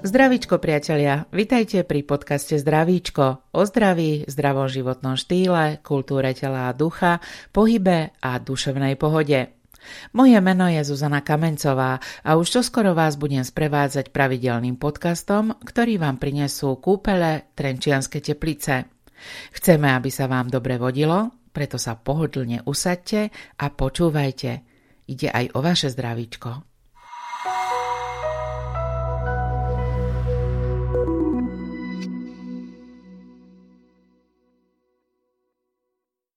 Zdravíčko priatelia, vitajte pri podcaste Zdravíčko o zdraví, zdravom životnom štýle, kultúre tela a ducha, pohybe a duševnej pohode. Moje meno je Zuzana Kamencová a už čoskoro vás budem sprevádzať pravidelným podcastom, ktorý vám prinesú kúpele Trenčianske teplice. Chceme, aby sa vám dobre vodilo, preto sa pohodlne usadte a počúvajte. Ide aj o vaše zdravíčko.